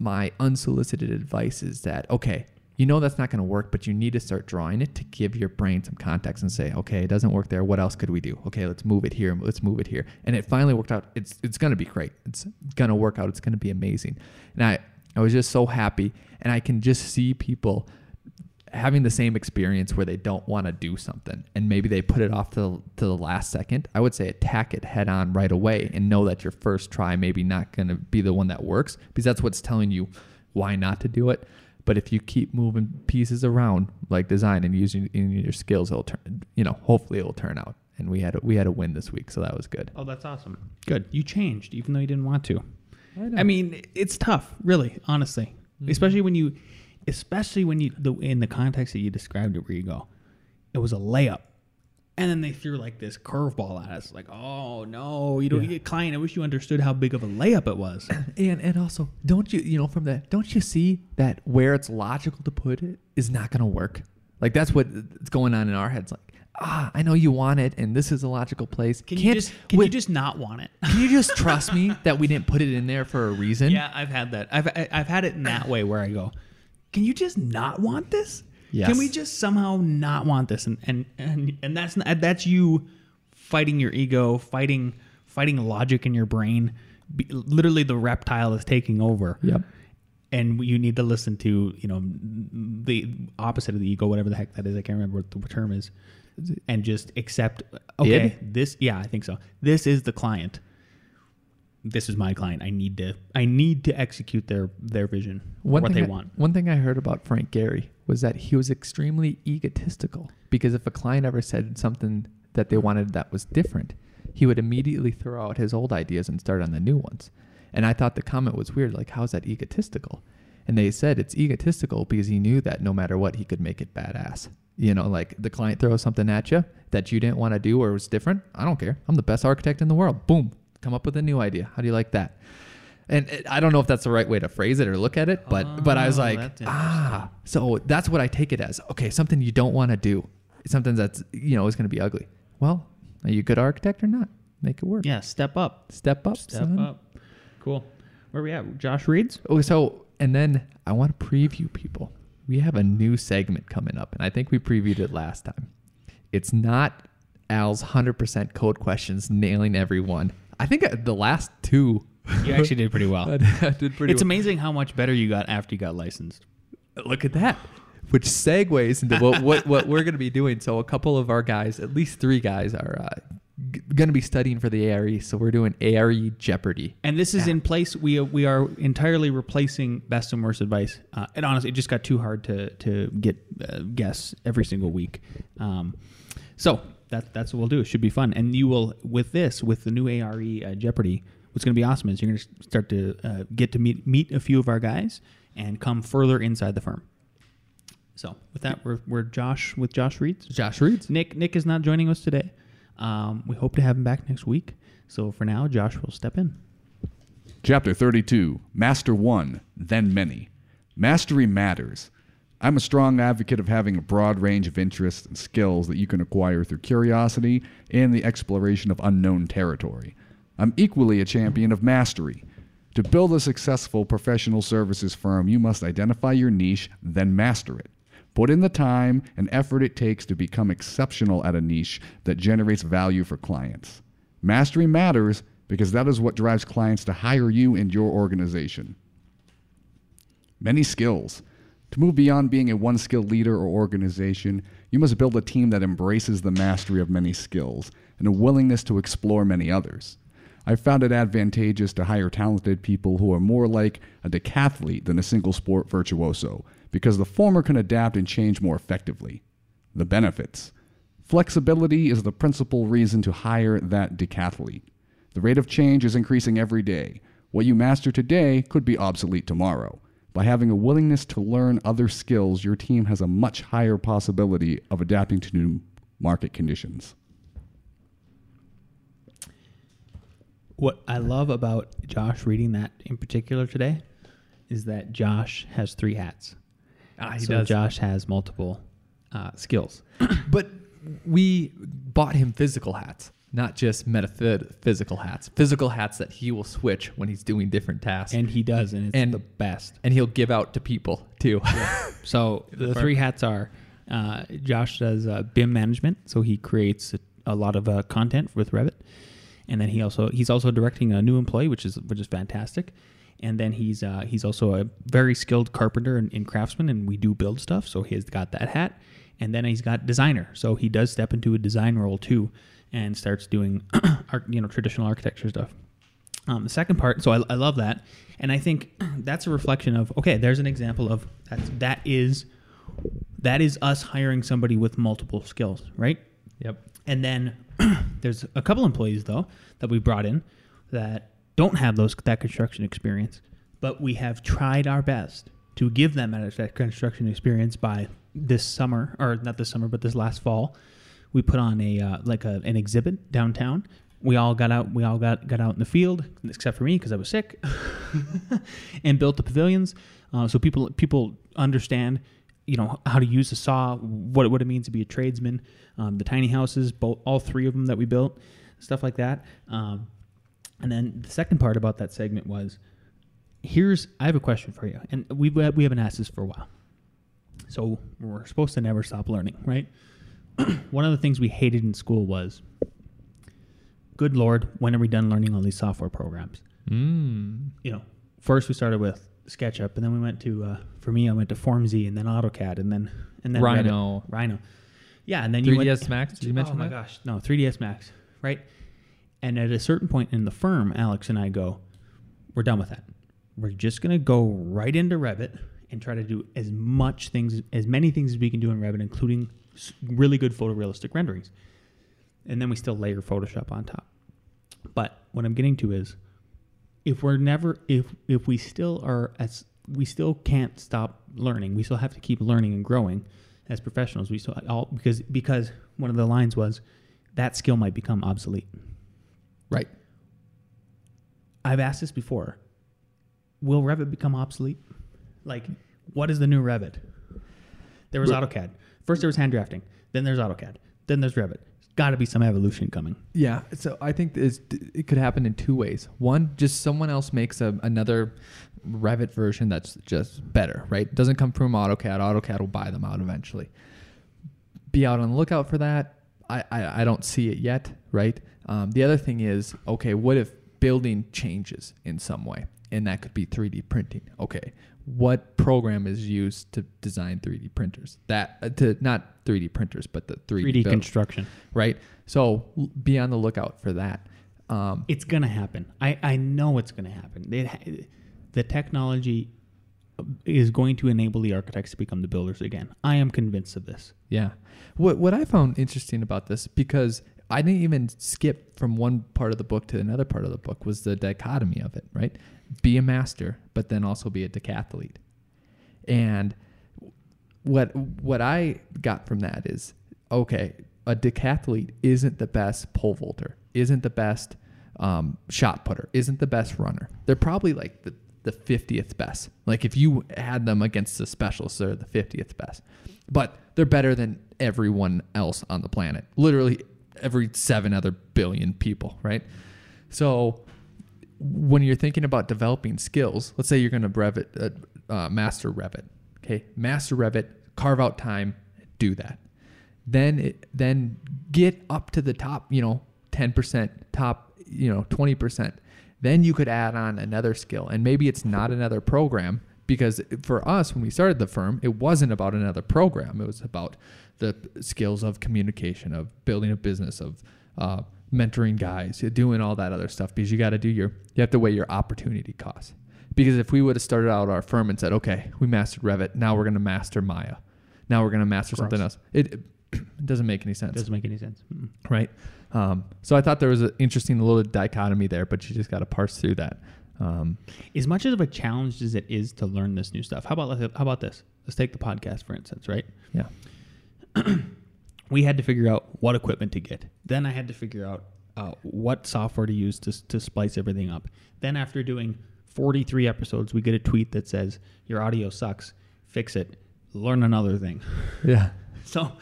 my unsolicited advice is that, okay, you know that's not going to work, but you need to start drawing it to give your brain some context and say, okay, it doesn't work there. What else could we do? Okay, let's move it here. Let's move it here. And it finally worked out. It's it's going to be great. It's going to work out. It's going to be amazing. And I I was just so happy, and I can just see people having the same experience where they don't want to do something and maybe they put it off to, to the last second i would say attack it head on right away and know that your first try maybe not going to be the one that works because that's what's telling you why not to do it but if you keep moving pieces around like design and using in your skills it'll turn you know hopefully it'll turn out and we had a, we had a win this week so that was good Oh, that's awesome. Good. You changed, even though you didn't want to. I. I mean, it's tough, really, honestly, mm-hmm. especially when you, especially when you, the, in the context that you described it, where you go, it was a layup, and then they threw like this curveball at us, like, oh no, you don't Yeah. get client. I wish you understood how big of a layup it was. and and also don't you you know from that don't you see that where it's logical to put it is not going to work like that's what's going on in our heads like ah i know you want it and this is a logical place Can you Can't- just, can you just not want it? can you just trust me that we didn't put it in there for a reason Yeah, I've had that. I've I- I've had it in that way where I go, can you just not want this? Yes. Can we just somehow not want this? And and and and that's not, that's you fighting your ego, fighting fighting logic in your brain. Be, literally, the reptile is taking over. Yep. And you need to listen to you know the opposite of the ego, whatever the heck that is. I can't remember what the term is. And just accept. Okay, Id? this. Yeah, I think so. This is the client this is my client. I need to I need to execute their their vision, one what they I, want. one thing i heard about frank gehry was that he was extremely egotistical because if a client ever said something that they wanted that was different he would immediately throw out his old ideas and start on the new ones. And i thought the comment was weird like how's that egotistical? And they said it's egotistical because he knew that no matter what he could make it badass. You know like the client throws something at you that you didn't want to do or was different i don't care. I'm the best architect in the world. Boom come up with a new idea how do you like that and it, I don't know if that's the right way to phrase it or look at it, but but I was Oh, like, ah, so that's what I take it as. Okay, something you don't want to do, something that's you know is going to be ugly. Well, are you a good architect or not? Make it work. Yeah, step up. Step up. Step son. up. Cool. Where we at? Josh Reeds? Oh, so and then I want to preview people. We have a new segment coming up, and I think we previewed it last time. It's not Al's hundred percent code questions nailing everyone. I think uh, the last two. You actually did pretty well. I did- pretty it's well. amazing how much better you got after you got licensed. Look at that. Which segues into what, what, what we're going to be doing. So, a couple of our guys, at least three guys, are uh, g- going to be studying for the ARE. So, we're doing ARE Jeopardy. And this is in place. We we are entirely replacing best and worst advice. Uh, and honestly, it just got too hard to to get uh, guests every single week. Um, so that that's what we'll do. It should be fun. And you will with this with the new ARE uh, Jeopardy. What's going to be awesome is you're going to start to uh, get to meet meet a few of our guys and come further inside the firm. So with that, we're, we're Josh with Josh Reeds. Josh Reeds. Nick Nick is not joining us today. Um, we hope to have him back next week. So for now, Josh will step in. Chapter 32 Master One, Then Many. Mastery matters. I'm a strong advocate of having a broad range of interests and skills that you can acquire through curiosity and the exploration of unknown territory. I'm equally a champion of mastery. To build a successful professional services firm, you must identify your niche, then master it. Put in the time and effort it takes to become exceptional at a niche that generates value for clients. Mastery matters because that is what drives clients to hire you and your organization. Many skills. To move beyond being a one skill leader or organization, you must build a team that embraces the mastery of many skills and a willingness to explore many others. I've found it advantageous to hire talented people who are more like a decathlete than a single sport virtuoso, because the former can adapt and change more effectively. The benefits. Flexibility is the principal reason to hire that decathlete. The rate of change is increasing every day. What you master today could be obsolete tomorrow. By having a willingness to learn other skills, your team has a much higher possibility of adapting to new market conditions. What I love about Josh reading that in particular today is that Josh has three hats. Ah, he so does. Josh has multiple uh, skills. But we bought him physical hats, not just metaphysical hats. Physical hats that he will switch when he's doing different tasks, And he does, and it's And- the best. and he'll give out to people too. So the three hats are uh, Josh does uh, BIM management, so he creates a, a lot of uh, content with Revit, and then he also he's also directing a new employee, which is which is fantastic. And then he's uh, he's also a very skilled carpenter and, and craftsman, and we do build stuff, so he's got that hat. And then he's got designer, so he does step into a design role too, and starts doing art, you know traditional architecture stuff. Um, the second part, so I, I love that, and I think that's a reflection of okay. There's an example of that's, that is that is us hiring somebody with multiple skills, right? yep. And then there's a couple employees though that we brought in that don't have those that construction experience, but we have tried our best to give them that that construction experience by this summer or not this summer, but this last fall. We put on a uh, like a, an exhibit downtown. We all got out. We all got got out in the field, except for me because I was sick, and built the pavilions uh, so people people understand you know how to use a saw, what what it means to be a tradesman, um, the tiny houses, both all three of them that we built, stuff like that. Um, and then the second part about that segment was, here's I have a question for you, and we we haven't asked this for a while, so we're supposed to never stop learning, right? One of the things we hated in school was, good lord, when are we done learning all these software programs? Mm. you know, first we started with SketchUp, and then we went to, uh, for me, I went to FormZ, and then AutoCAD, and then and then. Rhino. Rhino, yeah, and then you 3ds went, Max. Did you mention oh my that? gosh, no, 3ds Max, right? And at a certain point in the firm, Alex and I go, we're done with that. We're just gonna go right into Revit and try to do as much things, as many things as we can do in Revit, including really good photorealistic renderings. And then we still layer Photoshop on top. But what I'm getting to is, if we're never, if if we still are as we still can't stop learning, we still have to keep learning and growing as professionals. We still all because because one of the lines was that skill might become obsolete. Right. I've asked this before. Will Revit become obsolete? Like, what is the new Revit? There was AutoCAD. First, there was hand drafting. Then there's AutoCAD. Then there's Revit. Got to be some evolution coming. Yeah. So I think it could happen in two ways. One, just someone else makes a, another Revit version that's just better, right? Doesn't come from AutoCAD. AutoCAD will buy them out eventually. Be out on the lookout for that. I, I, I don't see it yet, right? Um, the other thing is, okay, what if building changes in some way? And that could be 3D printing. Okay, what program is used to design 3D printers? That uh, to not 3D printers, but the 3D, 3D build construction. right? So be on the lookout for that. Um, It's gonna happen. I, I know it's gonna happen. It, the technology is going to enable the architects to become the builders again. I am convinced of this. yeah. What what I found interesting about this because I didn't even skip from one part of the book to another part of the book was the dichotomy of it, right? Be a master, but then also be a decathlete. And what what I got from that is okay, a decathlete isn't the best pole vaulter, isn't the best um, shot putter, isn't the best runner. They're probably like the the fiftieth best. Like if you had them against the specialists, they're the fiftieth best. But they're better than everyone else on the planet. Literally every seven other billion people, right? So when you're thinking about developing skills, let's say you're going to Revit, uh, uh, master Revit. Okay, master Revit, carve out time, do that. Then it, then get up to the top, you know, ten percent, top, you know, twenty percent. Then you could add on another skill, and maybe it's not another program because for us when we started the firm, it wasn't about another program. It was about the skills of communication, of building a business, of uh, mentoring guys, doing all that other stuff because you got to do your, you have to weigh your opportunity cost. Because if we would have started out our firm and said, okay, we mastered Revit, now we're going to master Maya, now we're going to master something else, it, it doesn't make any sense, Doesn't make any sense. Mm. right? Um, so I thought there was an interesting little dichotomy there, but you just got to parse through that. Um, As much of a challenge as it is to learn this new stuff, how about how about this? Let's take the podcast for instance, right? yeah. we had to figure out what equipment to get. Then I had to figure out uh, what software to use to, to splice everything up. Then after doing 43 episodes, we get a tweet that says, Your audio sucks. Fix it. Learn another thing. Yeah. So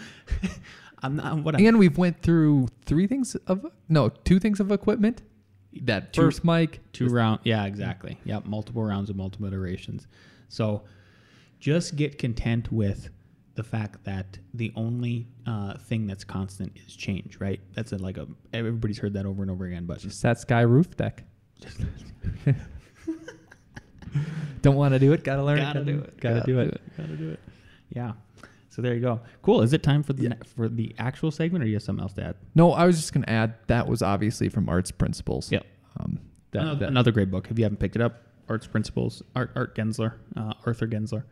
I'm not what I, And we've went through three things of no, two things of equipment. That Two- first mic, two round yeah exactly yeah multiple rounds of multiple iterations so just get content with the fact that the only uh, thing that's constant is change right that's a, like a everybody's heard that over and over again but just that sky roof deck. Don't want to do it. Gotta learn gotta it. do it Gotta, do it. gotta do it yeah so there you go cool is it time for the Yeah. ne- for the actual segment or you have something else to add No, I was just gonna add that was obviously from Arts Principles. Yep. Um, that, another, that- another great book if you haven't picked it up arts principles art art gensler uh, arthur gensler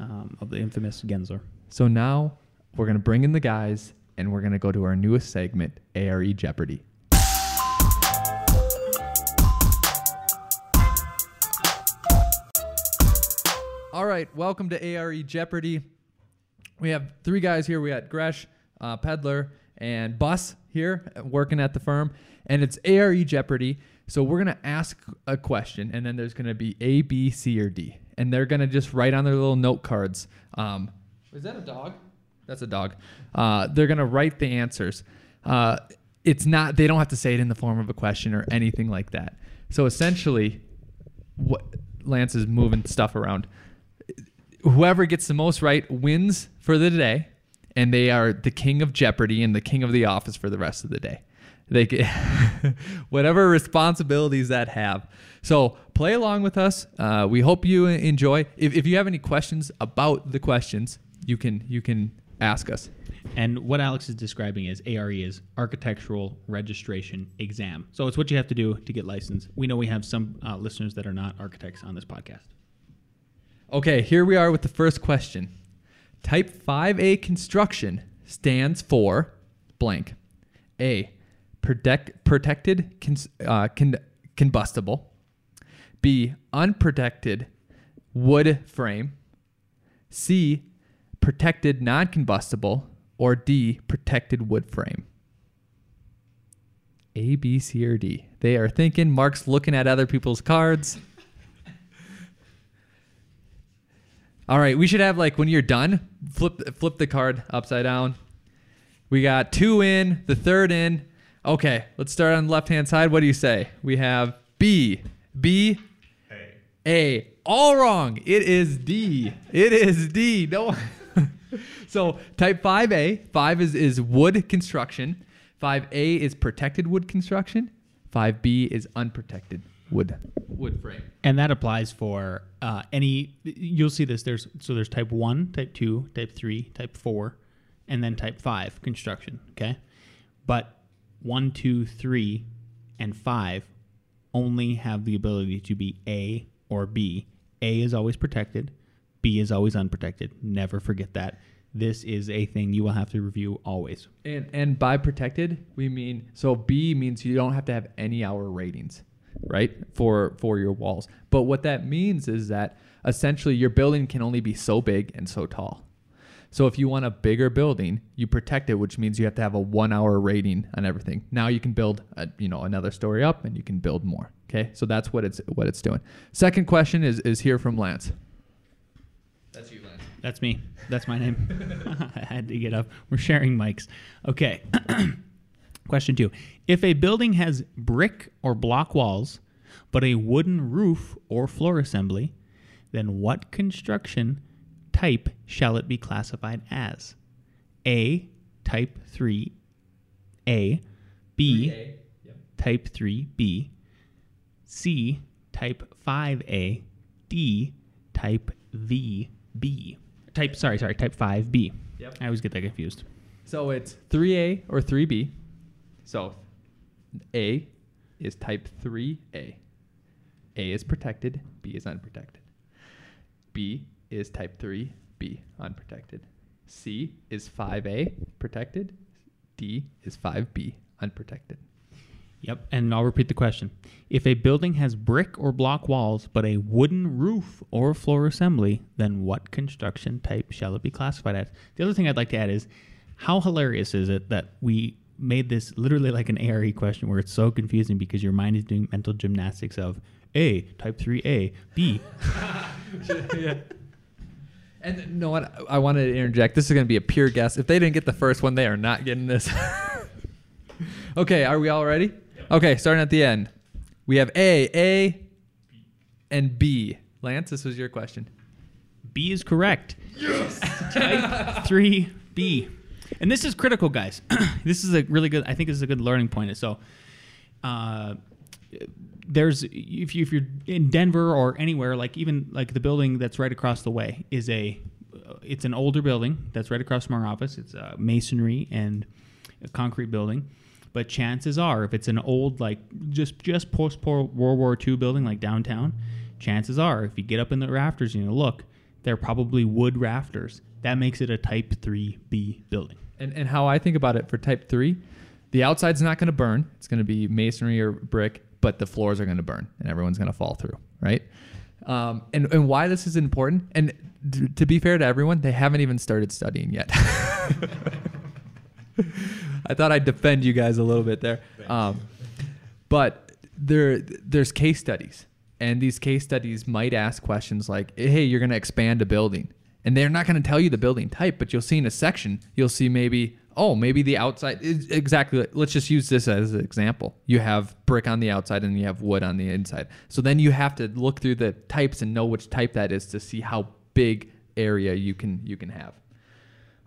um, of the infamous gensler So now we're gonna bring in the guys, and we're gonna go to our newest segment, ARE Jeopardy. All right, welcome to ARE Jeopardy. We have three guys here. We got Gresh, uh, Peddler, and Buss here uh, working at the firm, and it's ARE Jeopardy. So we're gonna ask a question, and then there's gonna be A, B, C, or D, and they're gonna just write on their little note cards. Um, is that a dog? That's a dog. Uh, they're gonna write the answers. Uh, it's not. They don't have to say it in the form of a question or anything like that. So essentially, what Lance is moving stuff around. Whoever gets the most right wins for the day, and they are the king of Jeopardy and the king of the office for the rest of the day. They get whatever responsibilities that have. So play along with us. Uh, we hope you enjoy. If, if you have any questions about the questions, you can you can ask us. And what Alex is describing is ARE is Architectural Registration Exam. So it's what you have to do to get licensed. We know we have some uh, listeners that are not architects on this podcast. Okay, here we are with the first question. Type 5A construction stands for blank. A. Protect, protected cons, uh, con, combustible. B. Unprotected wood frame. C. Protected non combustible. Or D. Protected wood frame. A, B, C, or D. They are thinking. Mark's looking at other people's cards. All right, we should have like when you're done, flip flip the card upside down. We got two in, the third in. Okay, let's start on the left hand side. What do you say? We have B, B, A. All wrong. It is D. It is D. No. so type 5A, 5 is, is wood construction. 5A is protected wood construction. 5B is unprotected wood wood frame. And that applies for uh, any. You'll see this. There's so there's type one, type two, type three, type four, and then type five construction. Okay, but one, two, three, and five only have the ability to be A or B. A is always protected. B is always unprotected. Never forget that. This is a thing you will have to review always. And and by protected, we mean so B means you don't have to have any hour ratings, right? For for your walls. But what that means is that essentially your building can only be so big and so tall. So if you want a bigger building, you protect it, which means you have to have a 1 hour rating on everything. Now you can build a, you know another story up and you can build more, okay? So that's what it's what it's doing. Second question is is here from Lance. That's you, Lance. That's me. That's my name. I had to get up. We're sharing mics. Okay. Question two. If a building has brick or block walls, but a wooden roof or floor assembly, then what construction type shall it be classified as? A. Type 3A. B. Type 3B. C. Type 5A. D. Type VB. Type, sorry, sorry, type 5B. Yep. I always get that confused. So it's 3A or 3B. So A is type 3A. A is protected, B is unprotected. B is type 3B, unprotected. C is 5A, protected. D is 5B, unprotected. Yep, and I'll repeat the question. If a building has brick or block walls but a wooden roof or floor assembly, then what construction type shall it be classified as? The other thing I'd like to add is how hilarious is it that we made this literally like an ARE question where it's so confusing because your mind is doing mental gymnastics of A, type 3A, B. yeah. And you know what? I wanted to interject. This is going to be a pure guess. If they didn't get the first one, they are not getting this. okay, are we all ready? Okay, starting at the end. We have A, A, and B. Lance, this was your question. B is correct. Yes. Type 3B. And this is critical, guys. this is a really good, I think this is a good learning point. So, uh, there's if, you, if you're in Denver or anywhere, like even like the building that's right across the way is a, uh, it's an older building that's right across from our office. It's a masonry and a concrete building. But chances are, if it's an old like just just post World War II building like downtown, chances are if you get up in the rafters and you look, they're probably wood rafters. That makes it a Type 3B building. And, and how I think about it for type three, the outside's not going to burn. It's going to be masonry or brick, but the floors are going to burn and everyone's going to fall through, right? Um, and, and why this is important, and to be fair to everyone, they haven't even started studying yet. I thought I'd defend you guys a little bit there. Um, but there, there's case studies, and these case studies might ask questions like, "Hey, you're going to expand a building," and they're not going to tell you the building type, but you'll see in a section, you'll see maybe, oh, maybe the outside is exactly. Let's just use this as an example. You have brick on the outside and you have wood on the inside. So then you have to look through the types and know which type that is to see how big area you can you can have.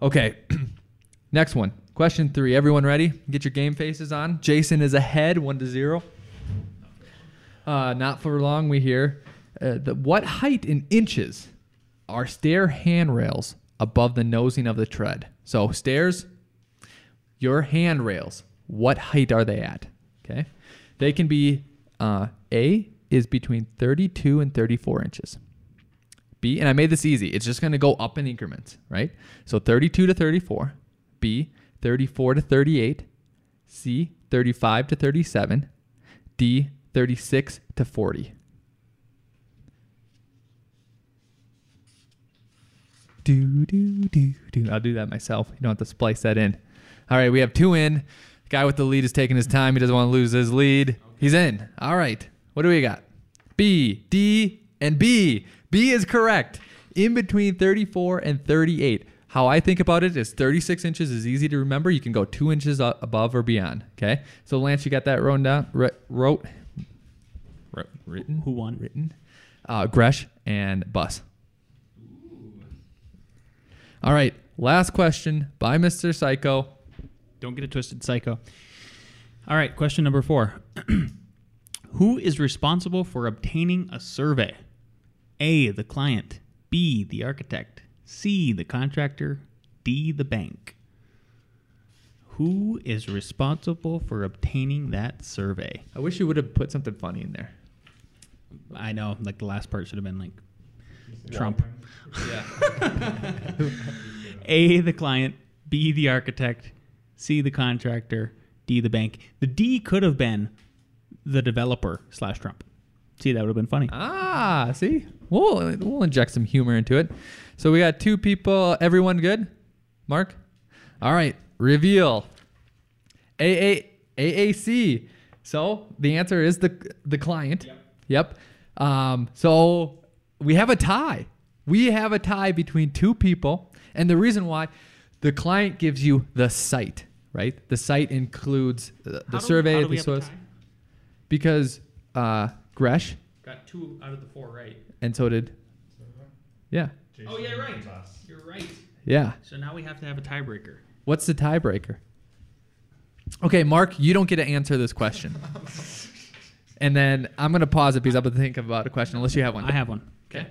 Okay. Next one. Question three. Everyone ready? Get your game faces on. Jason is ahead, one to zero. Uh, not for long. We hear uh, the what height in inches are stair handrails above the nosing of the tread? So stairs, your handrails. What height are they at? Okay, they can be uh, A is between 32 and 34 inches. B, and I made this easy. It's just going to go up in increments, right? So 32 to 34. B, 34 to 38. C, 35 to 37. D, 36 to 40. Do, do, do, do. I'll do that myself. You don't have to splice that in. All right, we have two in. Guy with the lead is taking his time. He doesn't want to lose his lead. He's in. All right. What do we got? B, D, and B. B is correct. In between 34 and 38. How I think about it is 36 inches is easy to remember. You can go two inches up above or beyond. Okay. So Lance, you got that wrote down? Wrote, wrote, wrote written. Who won? Written. Uh, Gresh and Buss. All right. Last question by Mr. Psycho. Don't get it twisted, psycho. All right, question number four. Who is responsible for obtaining a survey? A, the client. B, the architect. C, the contractor. D, the bank. Who is responsible for obtaining that survey? I wish you would have put something funny in there. I know, like the last part should have been like Trump. Yeah. A, the client. B, the architect. C, the contractor. D, the bank. The D could have been the developer slash Trump. See, that would have been funny. ah, see? We'll, we'll inject some humor into it. So we got two people. Everyone good? Mark? All right. Reveal. AA, AAC. So the answer is the, the client. Yep. Yep. Um, so we have a tie. We have a tie between two people. And the reason why the client gives you the site, right? The site includes the, the survey, the source. Because uh, Gresh, Got two out of the four right. and so did, yeah, Oh, yeah, right. You're right. yeah. So now we have to have a tiebreaker. What's the tiebreaker? Okay, Mark, you don't get to answer this question. and then I'm gonna pause it because I'm gonna think about a question unless you have one. I have one. Okay.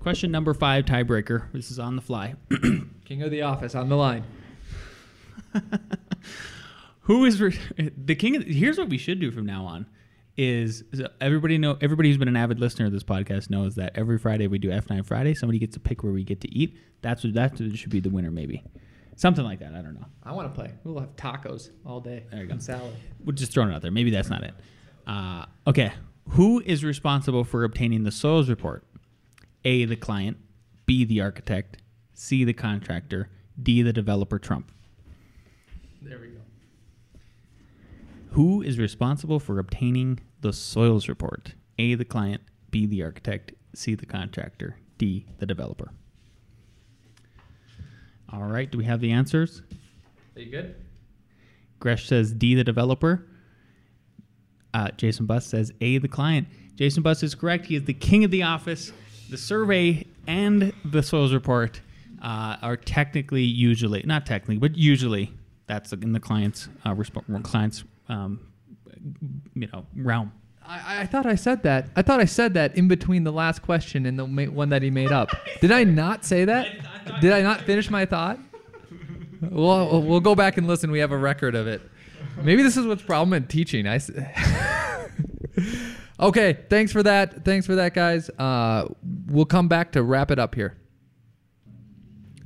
Question number five, tiebreaker. This is on the fly. King of the Office on the line. Who is re- the king? Of, here's what we should do from now on: is, everybody know? Everybody who's been an avid listener of this podcast knows that every Friday we do F9 Friday. Somebody gets to pick where we get to eat. That's what that should be the winner, maybe. Something like that. I don't know. I want to play. We'll have tacos all day. There you go. And salad. We're just throwing it out there. Maybe that's not it. Uh, okay. Who is responsible for obtaining the soils report? A, the client. B, the architect. C, the contractor. D, the developer Trump. There we go. Who is responsible for obtaining the soils report? A, the client. B, the architect. C, the contractor. D, the developer. All right. Do we have the answers? Are you good? Gresh says D, the developer. Uh, Jason Buss says A, the client. Jason Buss is correct. He is the king of the office. The survey and the soils report uh, are technically, usually, not technically, but usually, that's in the client's uh, resp- client's um, you know realm. I, I thought I said that. I thought I said that in between the last question and the ma- one that he made up. Did I not say that? Did I not finish my thought? Well, we'll go back and listen. We have a record of it. Maybe this is what's problem in teaching. I. s- okay, thanks for that. Thanks for that, guys. Uh, we'll come back to wrap it up here.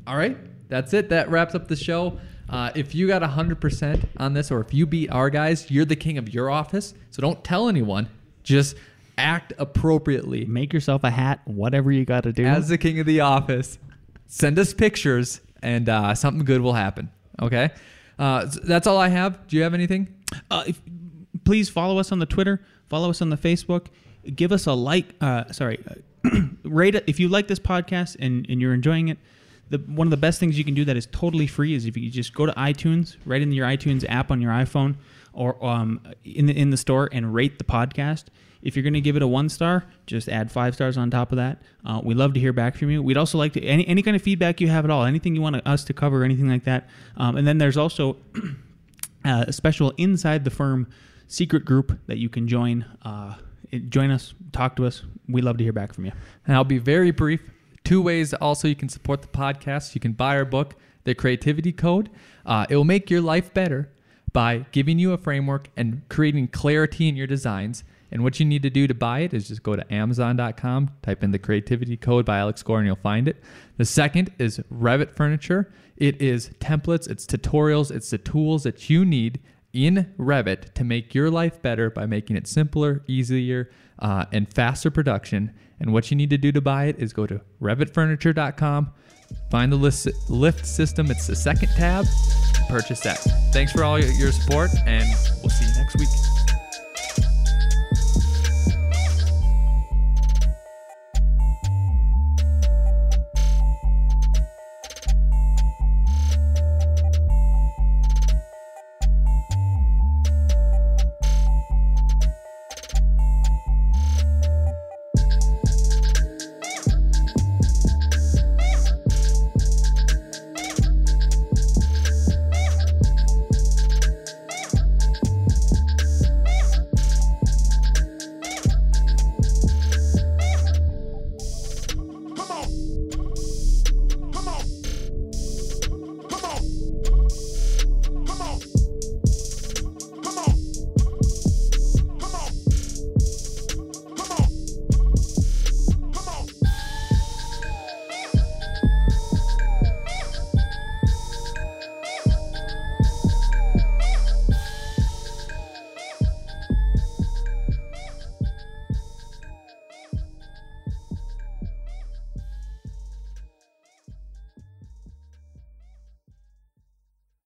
All right, that's it. That wraps up the show. Uh, if you got 100% on this, or if you beat our guys, you're the king of your office. So don't tell anyone. Just act appropriately Make yourself a hat, whatever you got to do. as the king of the office. Send us pictures, and uh, something good will happen. Okay, uh, s- that's all I have. Do you have anything? Uh, if, please follow us on the Twitter. Follow us on the Facebook. Give us a like. Uh, sorry, uh, rate it if you like this podcast and, and you're enjoying it. The, one of the best things you can do that is totally free is if you just go to iTunes, right in your iTunes app on your iPhone or um, in the in the store and rate the podcast. If you're going to give it a one star, just add five stars on top of that. Uh, we love to hear back from you. We'd also like to any any kind of feedback you have at all, anything you want us to cover, anything like that. Um, and then there's also uh, a special inside the firm secret group that you can join. Uh, join us, talk to us. We love to hear back from you. And I'll be very brief. Two ways also you can support the podcast. You can buy our book, The Creativity Code. Uh, it will make your life better by giving you a framework and creating clarity in your designs. And what you need to do to buy it is just go to Amazon.com, type in the creativity code by Alex Gore, and you'll find it. The second is Revit Furniture. It is templates, it's tutorials, it's the tools that you need in Revit to make your life better by making it simpler, easier, uh, and faster production. And what you need to do to buy it is go to revitfurniture.com, find the lift system, it's the second tab, purchase that. Thanks for all your support, and we'll see you next week.